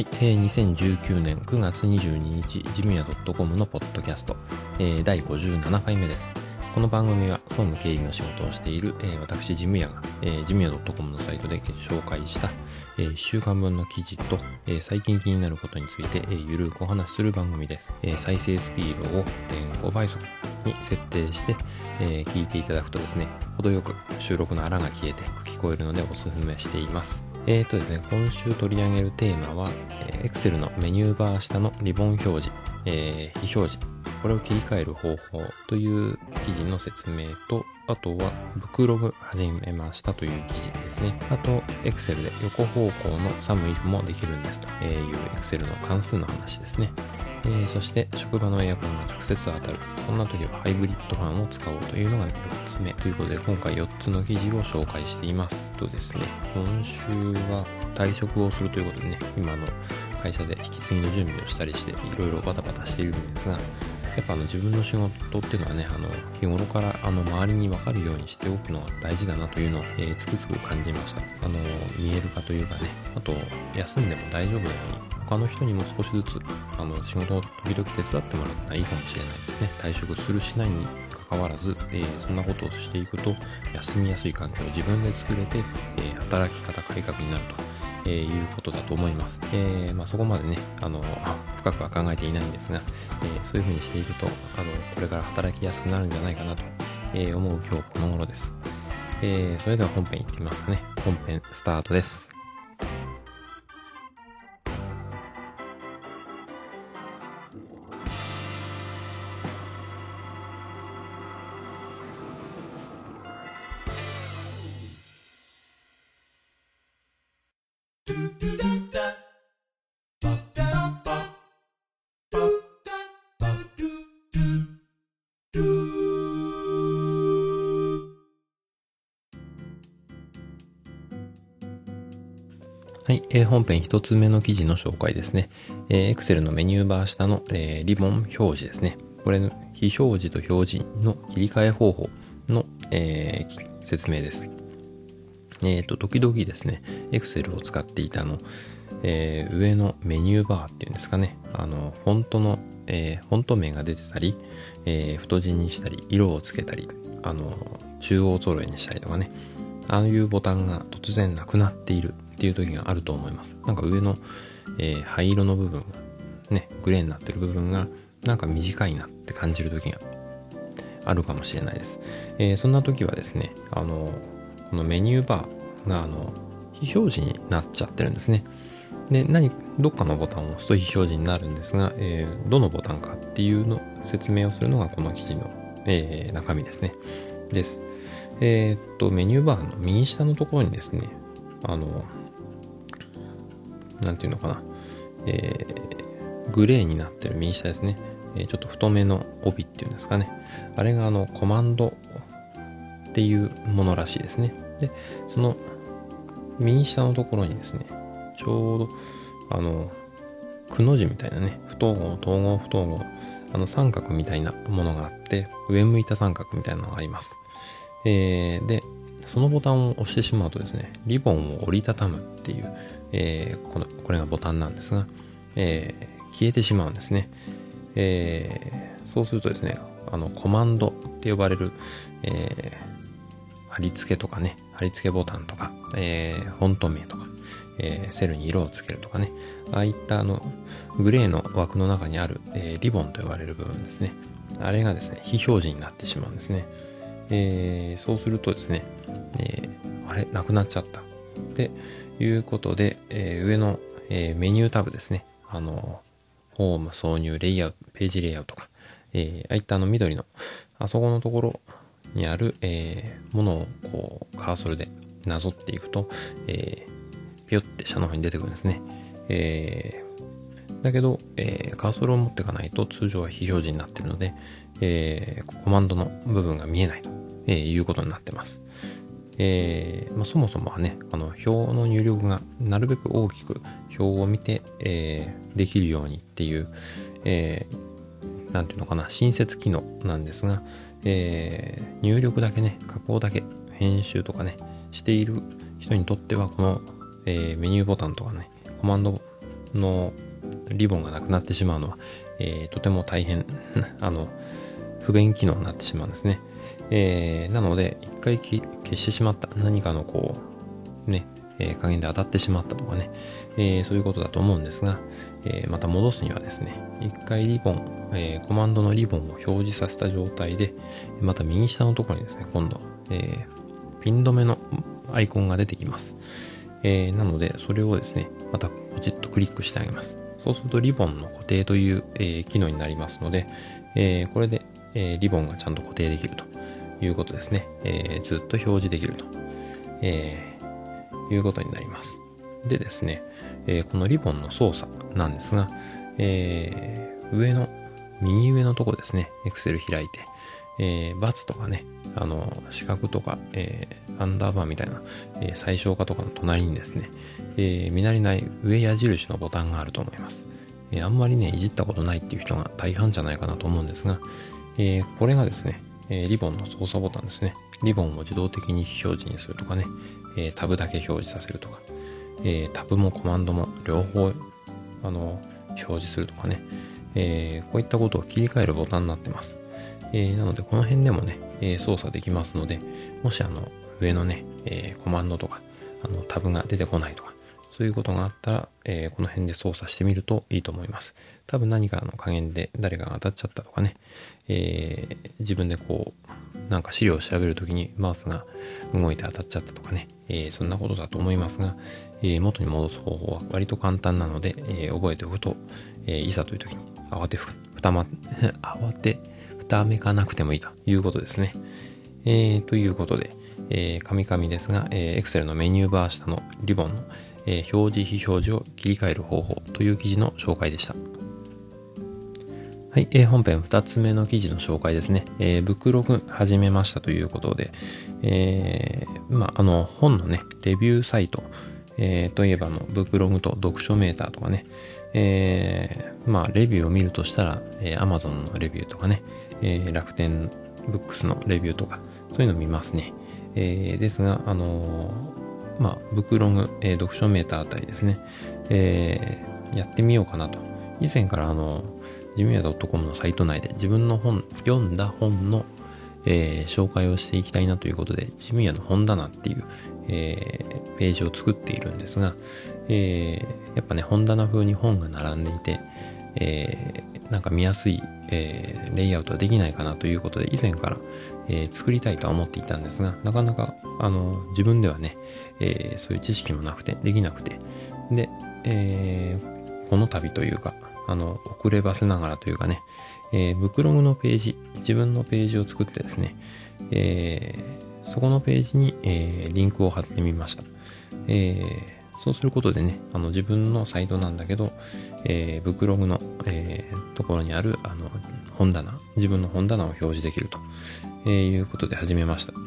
はい、えー、2019年9月22日、ジムヤ .com のポッドキャスト、えー、第57回目です。この番組は総務経理の仕事をしている、えー、私、ジムヤが、えー、ジムヤ .com のサイトで紹介した、えー、1週間分の記事と、えー、最近気になることについて、えー、ゆるくお話しする番組です。えー、再生スピードを0.5倍速に設定して、えー、聞いていただくとですね、程よく収録の荒が消えて聞こえるのでおすすめしています。えーとですね、今週取り上げるテーマは、え、Excel のメニューバー下のリボン表示、えー、非表示、これを切り替える方法という記事の説明と、あとは、ブクログ始めましたという記事ですね。あと、Excel で横方向のサムイフもできるんですという Excel の関数の話ですね。えー、そして職場のエアコンが直接当たる。そんな時はハイブリッドファンを使おうというのが4つ目。ということで今回4つの記事を紹介しています。とですね、今週は退職をするということでね、今の会社で引き継ぎの準備をしたりしていろいろバタバタしているんですが、やっぱあの自分の仕事っていうのはね、あの日頃からあの周りに分かるようにしておくのが大事だなというのを、えー、つくづく感じました。あの見える化というかね、あと休んでも大丈夫なように他の人にも少しずつあの仕事を時々手伝ってもらったらいいかもしれないですね。退職するしないにかかわらず、えー、そんなことをしていくと休みやすい環境を自分で作れて、えー、働き方改革になると。えー、いうことだと思います。えー、まあ、そこまでね、あの、深くは考えていないんですが、えー、そういうふうにしていくと、あの、これから働きやすくなるんじゃないかなと、え思う今日この頃です。えそれでは本編いってみますかね。本編スタートです。はい、えー、本編一つ目の記事の紹介ですね。えー、Excel のメニューバー下の、えー、リボン表示ですね。これの非表示と表示の切り替え方法の、えー、説明です。えっ、ー、と、時々ですね、Excel を使っていたの、えー、上のメニューバーっていうんですかね、あの、フォントの、えー、フォント名が出てたり、えー、太字にしたり、色をつけたり、あの、中央揃えにしたりとかね、ああいうボタンが突然なくなっているっていう時があると思います。なんか上の、えー、灰色の部分が、ね、グレーになってる部分が、なんか短いなって感じる時があるかもしれないです。えー、そんな時はですね、あの、このメニューバーが、あの、非表示になっちゃってるんですね。で、何、どっかのボタンを押すと非表示になるんですが、えー、どのボタンかっていうの説明をするのがこの記事の、えー、中身ですね。です。えー、っと、メニューバーの右下のところにですね、あの、なんていうのかな、えー、グレーになってる右下ですね、えー、ちょっと太めの帯っていうんですかね。あれがあの、コマンドっていうものらしいですね。で、その右下のところにですね、ちょうど、あの、くの字みたいなね、不等号、統合不等号、あの三角みたいなものがあって、上向いた三角みたいなのがあります。えー、で、そのボタンを押してしまうとですね、リボンを折りたたむっていう、えー、このこれがボタンなんですが、えー、消えてしまうんですね。えー、そうするとですね、あのコマンドって呼ばれる、えー、貼り付けとかね、貼り付けボタンとか、えー、フォント名とか、えー、セルに色をつけるとかね、ああいったあのグレーの枠の中にある、えー、リボンと呼ばれる部分ですね。あれがですね、非表示になってしまうんですね。えー、そうするとですね、えー、あれ、なくなっちゃった。っていうことで、えー、上の、え、メニュータブですね。あの、ホーム、挿入、レイアウト、ページレイアウトとか、えー、ああいったあの緑の、あそこのところにある、え、ものをこうカーソルでなぞっていくと、えー、ピヨって下の方に出てくるんですね。えー、だけど、えー、カーソルを持っていかないと通常は非表示になっているので、えー、コマンドの部分が見えないと、えー、いうことになってます。えーまあ、そもそもはね、あの表の入力がなるべく大きく表を見て、えー、できるようにっていう、えー、なんていうのかな、親切機能なんですが、えー、入力だけね、加工だけ、編集とかね、している人にとっては、この、えー、メニューボタンとかね、コマンドのリボンがなくなってしまうのは、えー、とても大変あの不便機能になってしまうんですね、えー、なので一回消してしまった何かのこうねえー、加減で当たってしまったとかね、えー、そういうことだと思うんですが、え、また戻すにはですね、一回リボン、えコマンドのリボンを表示させた状態で、また右下のところにですね、今度、えピン止めのアイコンが出てきます。えなので、それをですね、またポチッとクリックしてあげます。そうするとリボンの固定という、え機能になりますので、えこれで、えーリボンがちゃんと固定できるということですね。えーずっと表示できると。えいうことになります。でですね、えー、このリボンの操作なんですが、えー、上の、右上のとこですね、Excel 開いて、えー、バツとかね、あの、四角とか、えー、アンダーバーみたいな、えー、最小化とかの隣にですね、えー、見慣れない上矢印のボタンがあると思います。えー、あんまりね、いじったことないっていう人が大半じゃないかなと思うんですが、えー、これがですね、えー、リボンの操作ボタンですね。リボンを自動的に非表示にするとかね、えー、タブだけ表示させるとか、え、タブもコマンドも両方、あの、表示するとかね、え、こういったことを切り替えるボタンになってます。えなので、この辺でもね、え操作できますので、もしあの、上のね、えコマンドとか、あの、タブが出てこないとか、そういうことがあったら、えー、この辺で操作してみるといいと思います。多分何かの加減で誰かが当たっちゃったとかね、えー、自分でこう、なんか資料を調べるときにマウスが動いて当たっちゃったとかね、えー、そんなことだと思いますが、えー、元に戻す方法は割と簡単なので、えー、覚えておくと、えいざという時に慌てふ、ふたま、慌て、ふためかなくてもいいということですね。えということで、えー、カミカミですが、えー、Excel のメニューバー下のリボンの、えー、表示非表示を切り替える方法という記事の紹介でした。はい、えー、本編2つ目の記事の紹介ですね。えー、ブックログ始めましたということで、えー、まあ、あの、本のね、レビューサイト、えー、といえばの、ブックログと読書メーターとかね、えー、まあ、レビューを見るとしたら、えー、Amazon のレビューとかね、えー、楽天ブックスのレビューとか、そういうの見ますね。えー、ですが、あの、まあ、ブクログ、えー、読書メーターあたりですね、えー、やってみようかなと。以前からあの、ジムヤ .com のサイト内で自分の本、読んだ本の、えー、紹介をしていきたいなということで、ジムヤの本棚っていう、えー、ページを作っているんですが、えー、やっぱね、本棚風に本が並んでいて、えー、なんか見やすい、えー、レイアウトはできないかなということで、以前から、えー、作りたいとは思っていたんですが、なかなか、あの、自分ではね、えー、そういう知識もなくて、できなくて、で、えー、この度というか、あの、遅ればせながらというかね、えー、ブクログのページ、自分のページを作ってですね、えー、そこのページに、えー、リンクを貼ってみました。えー、そうすることでね、あの自分のサイトなんだけど、えー、ブクログの、えー、ところにあるあの本棚、自分の本棚を表示できると、えー、いうことで始めました。ま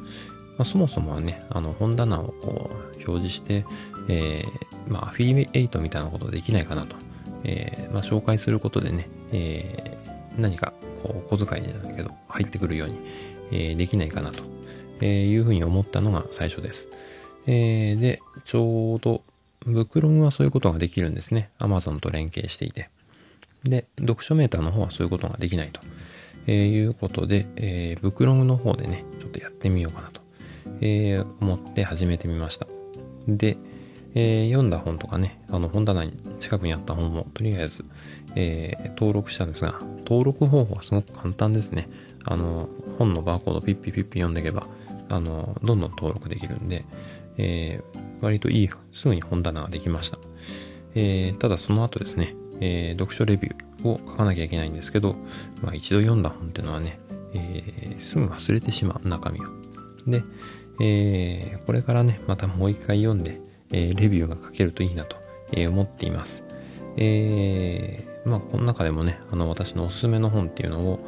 あ、そもそもはね、あの本棚をこう表示して、えー、まあ、アフィリエイトみたいなことできないかなとえー、まあ、紹介することでね、えー、何かこう小遣いじゃないけど入ってくるように、えー、できないかなと、えいうふうに思ったのが最初です。えで、ちょうどブクログはそういうことができるんですね。Amazon と連携していて。で、読書メーターの方はそういうことができないと、えいうことで、えー、ブクログの方でね、ちょっとやってみようかなと、えー、思って始めてみました。で、えー、読んだ本とかね、あの本棚に近くにあった本もとりあえず、えー、登録したんですが、登録方法はすごく簡単ですね。あの、本のバーコードピッピピッピ読んでいけば、あの、どんどん登録できるんで、えー、割といい、すぐに本棚ができました。えー、ただその後ですね、えー、読書レビューを書かなきゃいけないんですけど、まあ一度読んだ本っていうのはね、え、すぐ忘れてしまう中身を。で、え、これからね、またもう一回読んで、え、レビューが書けるといいなと、え、思っています。え、まあ、この中でもね、あの、私のおすすめの本っていうのを、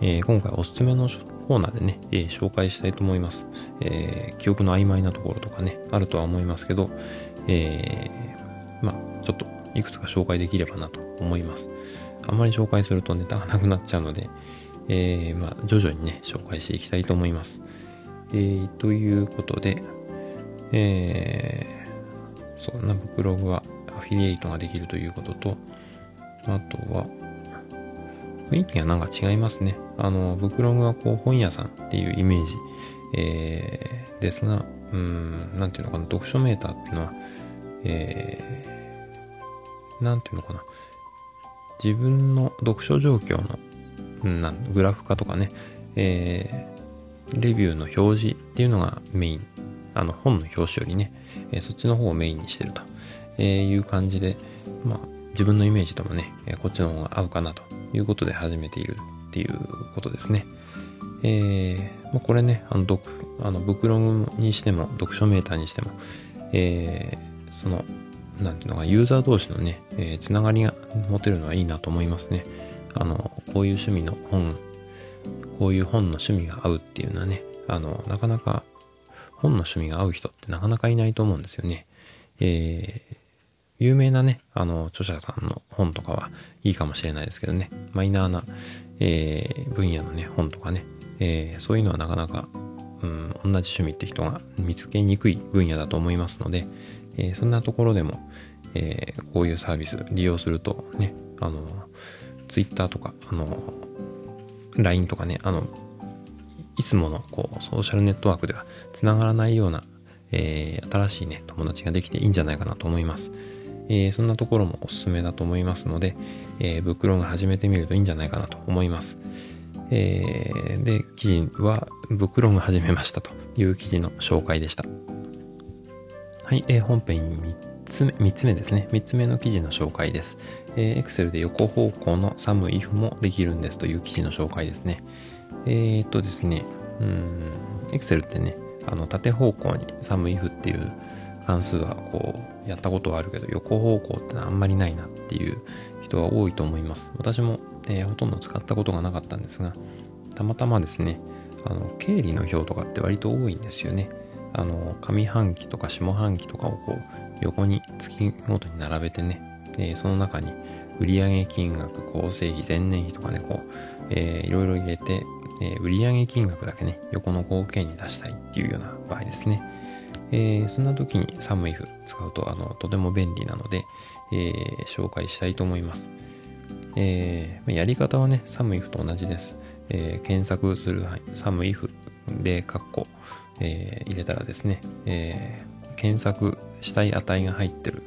え、今回おすすめの書コーナーでね、えー、紹介したいと思います。えー、記憶の曖昧なところとかね、あるとは思いますけど、えー、まあ、ちょっといくつか紹介できればなと思います。あんまり紹介するとネタがなくなっちゃうので、え、まあ、徐々にね、紹介していきたいと思います。えー、ということで、えー、そうなブクログはアフィリエイトができるということと、あとは、雰囲気がなんか違いますね。あの、ブクログはこう本屋さんっていうイメージ、えー、ですが、うん、なんていうのかな、読書メーターっていうのは、えー、なんていうのかな、自分の読書状況の、うん、なんグラフ化とかね、えー、レビューの表示っていうのがメイン。あの、本の表紙よりね、えー、そっちの方をメインにしてると、えいう感じで、まあ、自分のイメージともね、えこっちの方が合うかなということで始めているっていうことですね。えー、まあ、これね、あの、読、あの、ブクログにしても、読書メーターにしても、えー、その、なんていうのか、ユーザー同士のね、えー、つながりが持てるのはいいなと思いますね。あの、こういう趣味の本、こういう本の趣味が合うっていうのはね、あの、なかなか本の趣味が合う人ってなかなかいないと思うんですよね。え、有名なね、あの、著者さんの本とかはいいかもしれないですけどね、マイナーな、えー、分野のね、本とかね、えー、そういうのはなかなか、うん、同じ趣味って人が見つけにくい分野だと思いますので、えー、そんなところでも、えー、こういうサービス利用するとね、あの、Twitter とか、あの、LINE とかね、あの、いつものこうソーシャルネットワークではつながらないような、えー、新しいね、友達ができていいんじゃないかなと思います。えー、そんなところもおすすめだと思いますので、えー、ブックロング始めてみるといいんじゃないかなと思います。えー、で、記事は、ブックロング始めましたという記事の紹介でした。はい、えー、本編3つ目、3つ目ですね。3つ目の記事の紹介です。えー、Excel で横方向のサム if もできるんですという記事の紹介ですね。えー、っとですね、うん、Excel ってね、あの縦方向にサム if っていう関数はこうやったことはあるけど横方向ってのはあんまりないなっていう人は多いと思います。私も、えー、ほとんど使ったことがなかったんですが、たまたまですね、あの経理の表とかって割と多いんですよね。あの上半期とか下半期とかをこう横に月ごとに並べてね、えー、その中に売上金額、構成費、前年費とかね、こう、えー、いろいろ入れて、えー、売上金額だけね、横の合計に出したいっていうような場合ですね。えー、そんな時に SumIf 使うとあのとても便利なので、えー、紹介したいと思います。えー、やり方はね、SumIf と同じです。えー、検索する範囲、SumIf でカッコ、えー、入れたらですね、えー、検索したい値が入ってる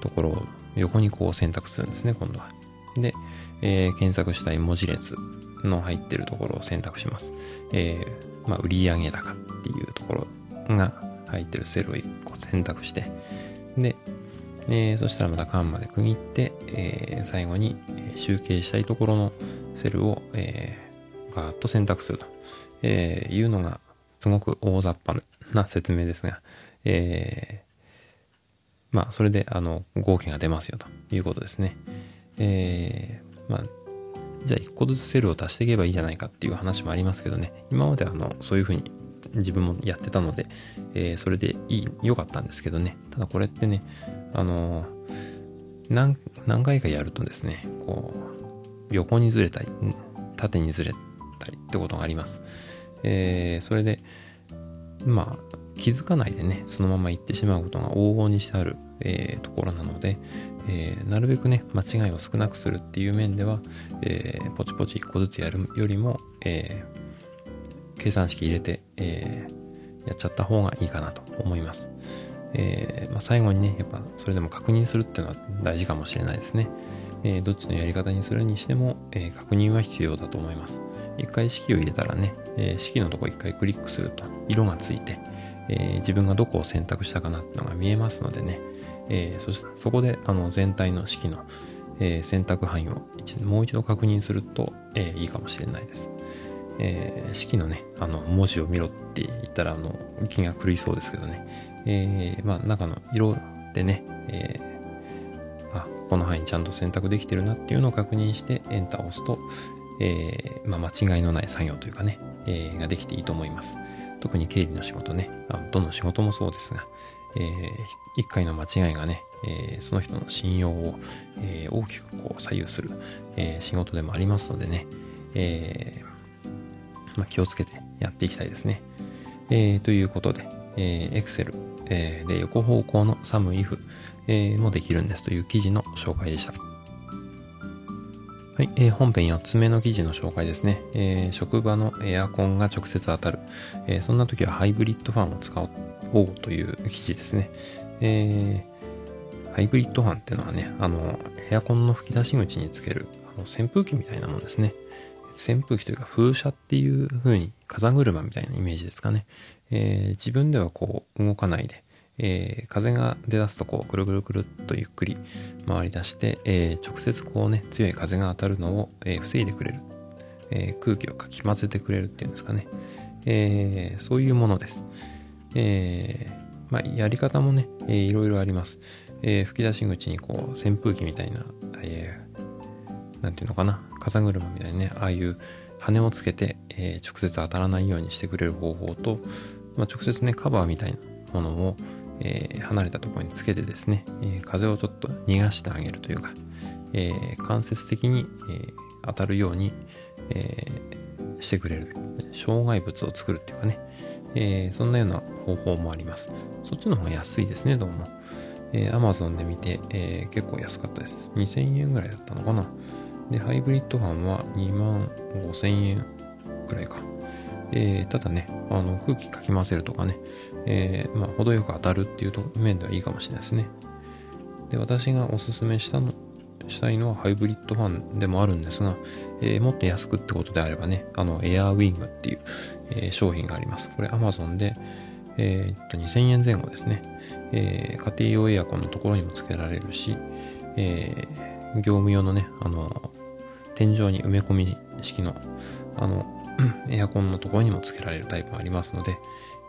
ところを横にこう選択するんですね、今度は。で、えー、検索したい文字列の入ってるところを選択します。えー、まあ、売上高っていうところが入ってるセルを1個選択して、で、えー、そしたらまた間まで区切って、えー、最後に集計したいところのセルを、えー、ガーッと選択すると、え、いうのがすごく大雑把な説明ですが、え、まあそれであの合計が出ますよと。いうことですね。え、まあじゃあ1個ずつセルを足していけばいいじゃないかっていう話もありますけどね。今まであのそういうふうに自分もやってたので、えー、それでいい、良かったんですけどね。ただこれってね、あの、何、何回かやるとですね、こう、横にずれたり、縦にずれたりってことがあります。えー、それで、まあ、気づかないでね、そのまま行ってしまうことが往々にしてある、えー、ところなので、えー、なるべくね、間違いを少なくするっていう面では、えー、ポチポチ一個ずつやるよりも、え計算式入れて、えー、やっちゃった方がいいかなと思います。えー、まあ、最後にね、やっぱそれでも確認するっていうのは大事かもしれないですね。えー、どっちのやり方にするにしても、え確認は必要だと思います。一回式を入れたらね、え式のとこ一回クリックすると色がついて、え自分がどこを選択したかなっていうのが見えますのでね、えそそこであの全体の式の、え選択範囲をもう一度確認すると、えいいかもしれないです。えー、式のね、あの、文字を見ろって言ったら、あの、気が狂いそうですけどね。えー、まあ、中の色でね、えー、あ、この範囲ちゃんと選択できてるなっていうのを確認して、エンターを押すと、えー、まあ、間違いのない作業というかね、えー、ができていいと思います。特に経理の仕事ね、あどの仕事もそうですが、えー、一回の間違いがね、えー、その人の信用を、えー、大きくこう左右する、えー、仕事でもありますのでね、えーまあ、気をつけてやっていきたいですね。えー、ということで、えー、Excel、え、で横方向の SUMIF、えー、もできるんですという記事の紹介でした。はい、えー、本編4つ目の記事の紹介ですね。えー、職場のエアコンが直接当たる。えー、そんな時はハイブリッドファンを使おうという記事ですね。えー、ハイブリッドファンっていうのはね、あの、エアコンの吹き出し口につけるあの扇風機みたいなもんですね。扇風機というか風車っていう風に風車みたいなイメージですかね。えー、自分ではこう動かないで、えー、風が出だすとこうくるくるくるっとゆっくり回り出して、えー、直接こうね強い風が当たるのを、えー、防いでくれる、え空気をかき混ぜてくれるっていうんですかね、えそういうものです、えまあ、やり方もね、えいろいろあります、え吹き出し口にこう扇風機みたいな、えなんていうのかな？風車みたいなねああいう羽をつけて、え直接当たらないようにしてくれる方法と、まあ、直接ねカバーみたいなものを、えー、離れたところにつけてですね、えー、風をちょっと逃がしてあげるというか、えー、間接的に、え当たるように、えしてくれる。障害物を作るっていうかね、えそんなような方法もあります。そっちの方が安いですねどうも、え Amazon で見て、え結構安かったです。2000円ぐらいだったのかな。でハイブリッドファンは2万5000円ぐらいかえ、ただね、あの空気かき混ぜるとかね、えー、まあ、程よく当たるっていう面ではいいかもしれないですね。で、私がおすすめしたの、したいのはハイブリッドファンでもあるんですが、えー、もっと安くってことであればね、あの、エアーウィングっていう、えー、商品があります。これ Amazon で、えー、っと、2000円前後ですね。えー、家庭用エアコンのところにもつけられるし、えー、業務用のね、あの、天井に埋め込み式の、あの、エアコンのところにもつけられるタイプもありますので、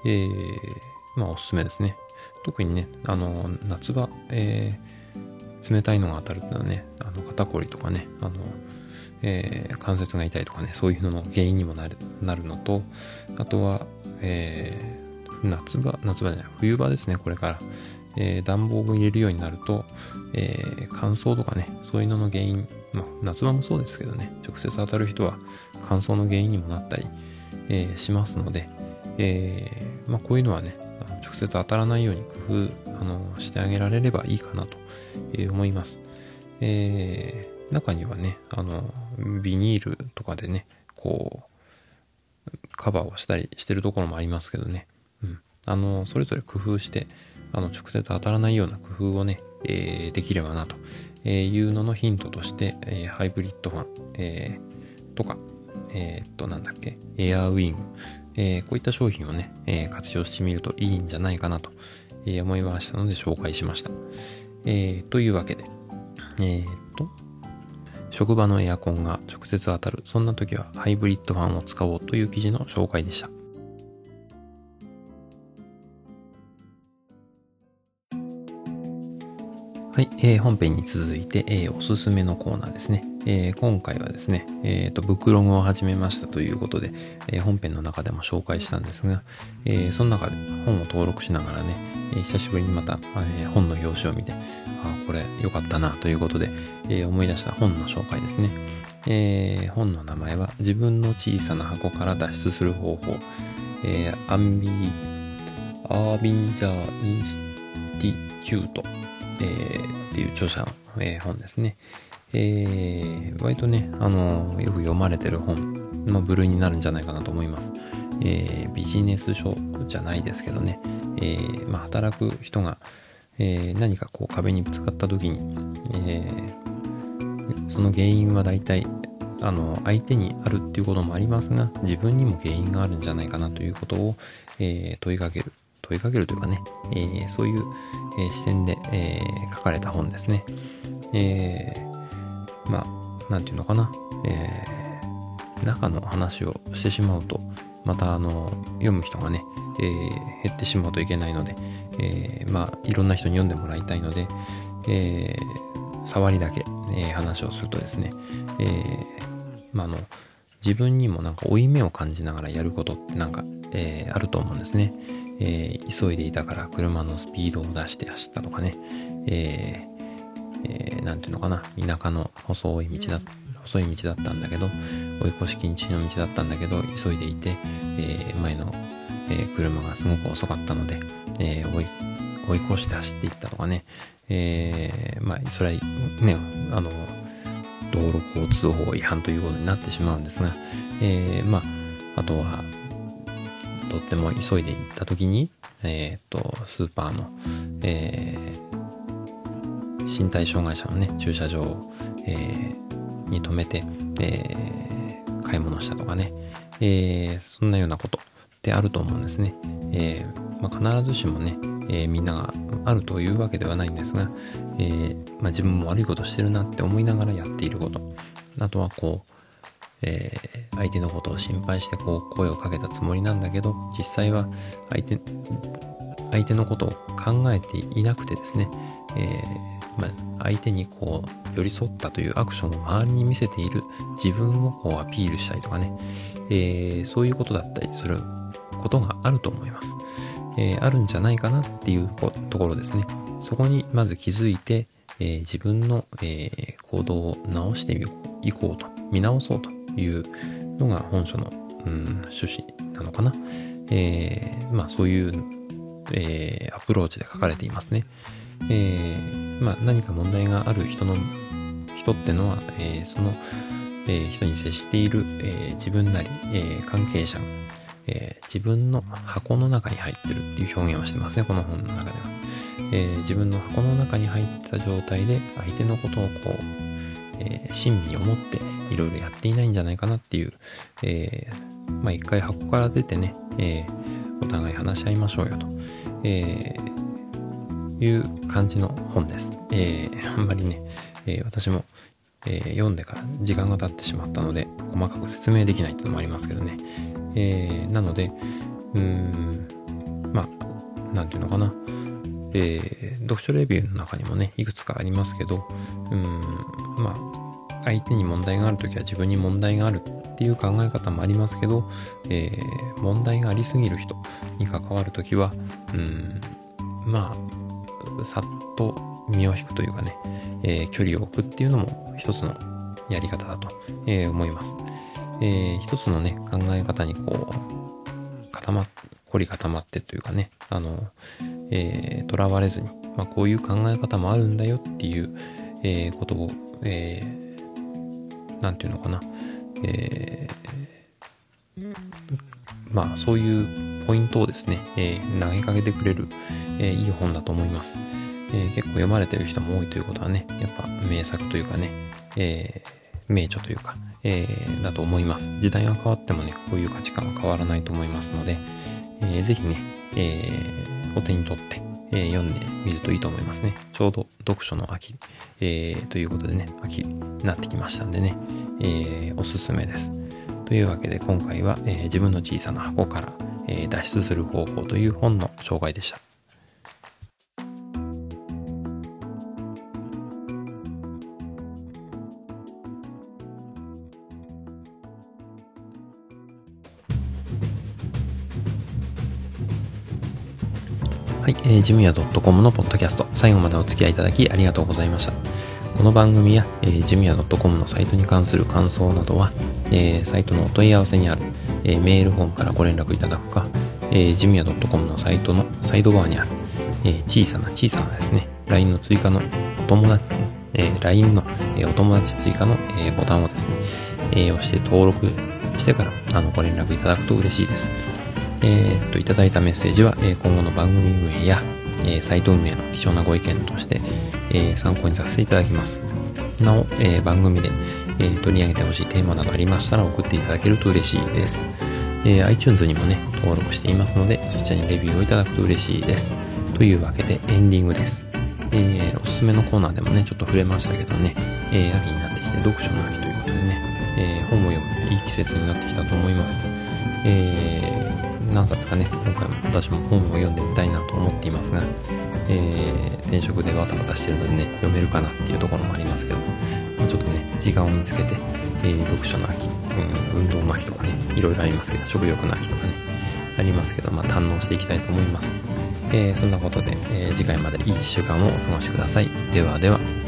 えー、まあおすすめですね。特にね、あの、夏場、えー、冷たいのが当たるっていうのはね、あの肩こりとかね、あの、えー、関節が痛いとかね、そういうのの原因にもなるなるのと、あとは、えー、夏場、夏場じゃない、冬場ですね、これから。えー、暖房を入れるようになると、えー、乾燥とかね、そういうのの原因まあ、夏場もそうですけどね、直接当たる人は乾燥の原因にもなったり、えー、しますので、えー、まあ、こういうのはね、直接当たらないように工夫あのしてあげられればいいかなと思います。えー、中にはね、あの、ビニールとかでね、こう、カバーをしたりしてるところもありますけどね、うん。あの、それぞれ工夫して、あの、直接当たらないような工夫をね、えー、できればなというののヒントとして、えハイブリッドファン、えとか、えっと、なんだっけ、エアウィング、えこういった商品をね、え活用してみるといいんじゃないかなと、え思いましたので紹介しました。えというわけで、えっと、職場のエアコンが直接当たる、そんな時はハイブリッドファンを使おうという記事の紹介でした。はい、えー、本編に続いて、えー、おすすめのコーナーですね。えー、今回はですね、えっ、ー、と、ブックログを始めましたということで、え、本編の中でも紹介したんですが、えー、その中で本を登録しながらね、え、久しぶりにまた、え、本の表紙を見て、あこれ良かったなということで、え、思い出した本の紹介ですね。え、本の名前は、自分の小さな箱から脱出する方法、え、アンビ、アービンジャーインスティチュートえー、っていう著者の、えー、本ですね。えー、割とね、あのよく読まれてる本の部類になるんじゃないかなと思います。え、ビジネス書じゃないですけどね、え、まあ、働く人が、え何かこう壁にぶつかった時に、えその原因は大体あの相手にあるっていうこともありますが自分にも原因があるんじゃないかなということを、え問いかける問いかけるというかね、えー、そういう、えー、視点で、えー、書かれた本ですね。えー、まあ、なんていうのかな、えー、中の話をしてしまうと、またあの読む人がね、えー、減ってしまうといけないので、えー、まあいろんな人に読んでもらいたいので、えー、触りだけ、えー、話をするとですね、えー、まああの自分にもなんか負い目を感じながらやることってなんか、えー、あると思うんですね。えー、急いでいたから車のスピードを出して走ったとかね、えー、えー、なんていうのかな、田舎の細い道だ、細い道だったんだけど追い越し禁止の道だったんだけど急いでいて、え、前の、え、車がすごく遅かったので、え、追い追い越して走っていったとかね、え、まあそれはねあの道路交通法違反ということになってしまうんですが、え、まああとはとっても急いで行った時に、えっ、とスーパーの、えー、身体障害者のね駐車場、えー、に止めて、えー、買い物したとかね、えー、そんなようなことってあると思うんですね。えーまあ、必ずしもね、えー、みんながあるというわけではないんですが、えーまあ、自分も悪いことしてるなって思いながらやっていることあとはこう、えー、相手のことを心配してこう声をかけたつもりなんだけど実際は相手相手のことを考えていなくてですね、えーまあ、相手にこう寄り添ったというアクションを周りに見せている自分をこうアピールしたりとかね、えー、そういうことだったりすることがあると思います。え、あるんじゃないかなっていうところですね。そこにまず気づいて、え、自分の、え、行動を直していこうと、見直そうというのが本書の、うん、趣旨なのかな。えー、まあそういう、えー、アプローチで書かれていますね。えー、まあ何か問題がある人の、人ってのは、えー、その、えー、人に接している、えー、自分なり、えー、関係者えー、自分の箱の中に入ってるっていう表現をしてますね、この本の中では。えー、自分の箱の中に入った状態で相手のことをこう、えー、親身に思っていろいろやっていないんじゃないかなっていう、えー、まあ一回箱から出てね、えお互い話し合いましょうよと、えいう感じの本です。えあんまりね、え私もえー、読んでから時間が経ってしまったので細かく説明できないっていうのもありますけどね、えー、なのでうーんまあ何て言うのかな、えー、読書レビューの中にもねいくつかありますけどうんまあ相手に問題がある時は自分に問題があるっていう考え方もありますけど、えー、問題がありすぎる人に関わる時はうんまあさっと身を引くというかね、えー、距離を置くっていうのも一つのやり方だと、えー、思います。えー、一つのね、考え方にこう、固まっ、凝り固まってというかね、あの、えー、囚われずに、まあ、こういう考え方もあるんだよっていう、え、ことを、えー、なんていうのかな、えー、まあ、そういうポイントをですね、えー、投げかけてくれる、えー、いい本だと思います。え、結構読まれてる人も多いということはね、やっぱ名作というかね、えー、名著というか、えー、だと思います。時代が変わってもね、こういう価値観は変わらないと思いますので、えー、ぜひね、えー、お手に取って、えー、読んでみるといいと思いますね。ちょうど読書の秋、えー、ということでね、秋になってきましたんでね、えー、おすすめです。というわけで今回は、え、自分の小さな箱から、え、脱出する方法という本の紹介でした。はい、えー、ジムヤ .com のポッドキャスト、最後までお付き合いいただきありがとうございました。この番組や、えー、ジムヤ .com のサイトに関する感想などは、えー、サイトのお問い合わせにある、えー、メールフォンからご連絡いただくか、えー、ジムヤ .com のサイトのサイドバーにある、えー、小さな小さなですね、LINE の追加のお友達、えー、LINE の、えー、お友達追加の、えー、ボタンをですね、えー、押して登録してからあのご連絡いただくと嬉しいです。えー、っと、いただいたメッセージは、え今後の番組運営や、えサイト運営の貴重なご意見として、え参考にさせていただきます。なお、え番組で、え取り上げてほしいテーマなどありましたら送っていただけると嬉しいです。え iTunes にもね、登録していますので、そちらにレビューをいただくと嬉しいです。というわけでエンディングです。えー、おすすめのコーナーでもね、ちょっと触れましたけどね、えー、秋になってきて読書の秋ということでね、えー、本を読むいい季節になってきたと思います。えー、何冊かね、今回も私も本を読んでみたいなと思っていますが、えー、転職でバタバタしてるのでね、読めるかなっていうところもありますけど、もうちょっとね、時間を見つけて、えー、読書の秋、うん、運動の秋とかね、いろいろありますけど、食欲の秋とかね、ありますけど、まあ、堪能していきたいと思います。えー、そんなことで、え、次回までいい1週間をお過ごしください。ではでは。